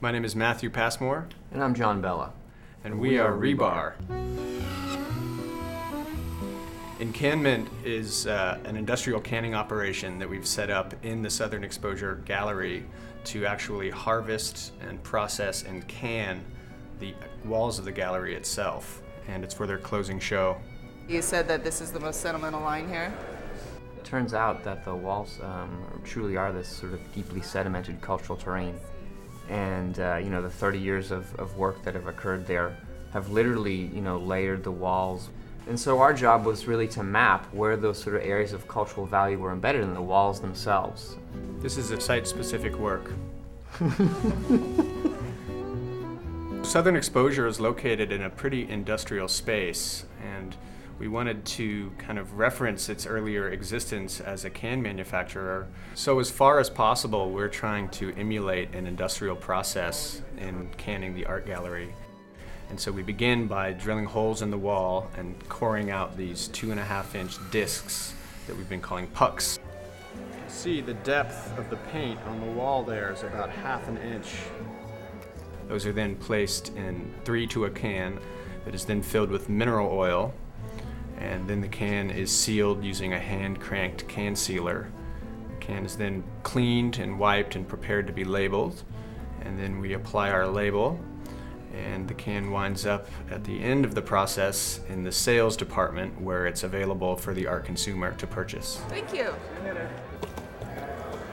My name is Matthew Passmore, And I'm John Bela. and we are Rebar. Encanment is uh, an industrial canning operation that we've set up in the Southern Exposure Gallery to actually harvest and process and can the walls of the gallery itself. And it's for their closing show. You said that this is the most sentimental line here. It turns out that the walls um, truly are this sort of deeply sedimented cultural terrain. And, uh, you know, the 30 years of, of work that have occurred there have literally, you know, layered the walls. And so our job was really to map where those sort of areas of cultural value were embedded in the walls themselves. This is a site specific work. Southern Exposure is located in a pretty industrial space, and we wanted to kind of reference its earlier existence as a can manufacturer. So, as far as possible, we're trying to emulate an industrial process in canning the art gallery. And so we begin by drilling holes in the wall and coring out these two and a half inch discs that we've been calling pucks. See the depth of the paint on the wall there is about half an inch. Those are then placed in three to a can that is then filled with mineral oil, and then the can is sealed using a hand cranked can sealer. The can is then cleaned and wiped and prepared to be labeled, and then we apply our label. And the can winds up at the end of the process in the sales department where it's available for the art consumer to purchase. Thank you.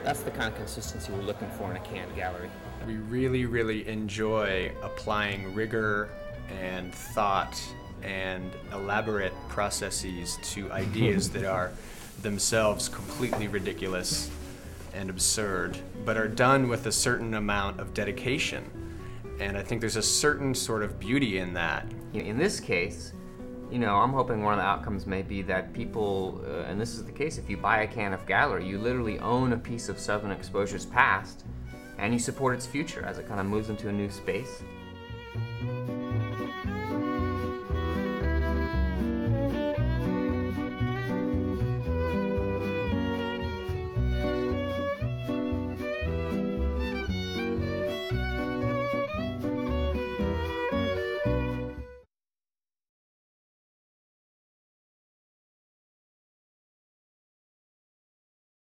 That's the kind of consistency we're looking for in a can gallery. We really, really enjoy applying rigor and thought and elaborate processes to ideas that are themselves completely ridiculous and absurd, but are done with a certain amount of dedication. And I think there's a certain sort of beauty in that. In this case, you know, I'm hoping one of the outcomes may be that people, uh, and this is the case, if you buy a can of Gallery, you literally own a piece of Southern Exposure's past, and you support its future as it kind of moves into a new space.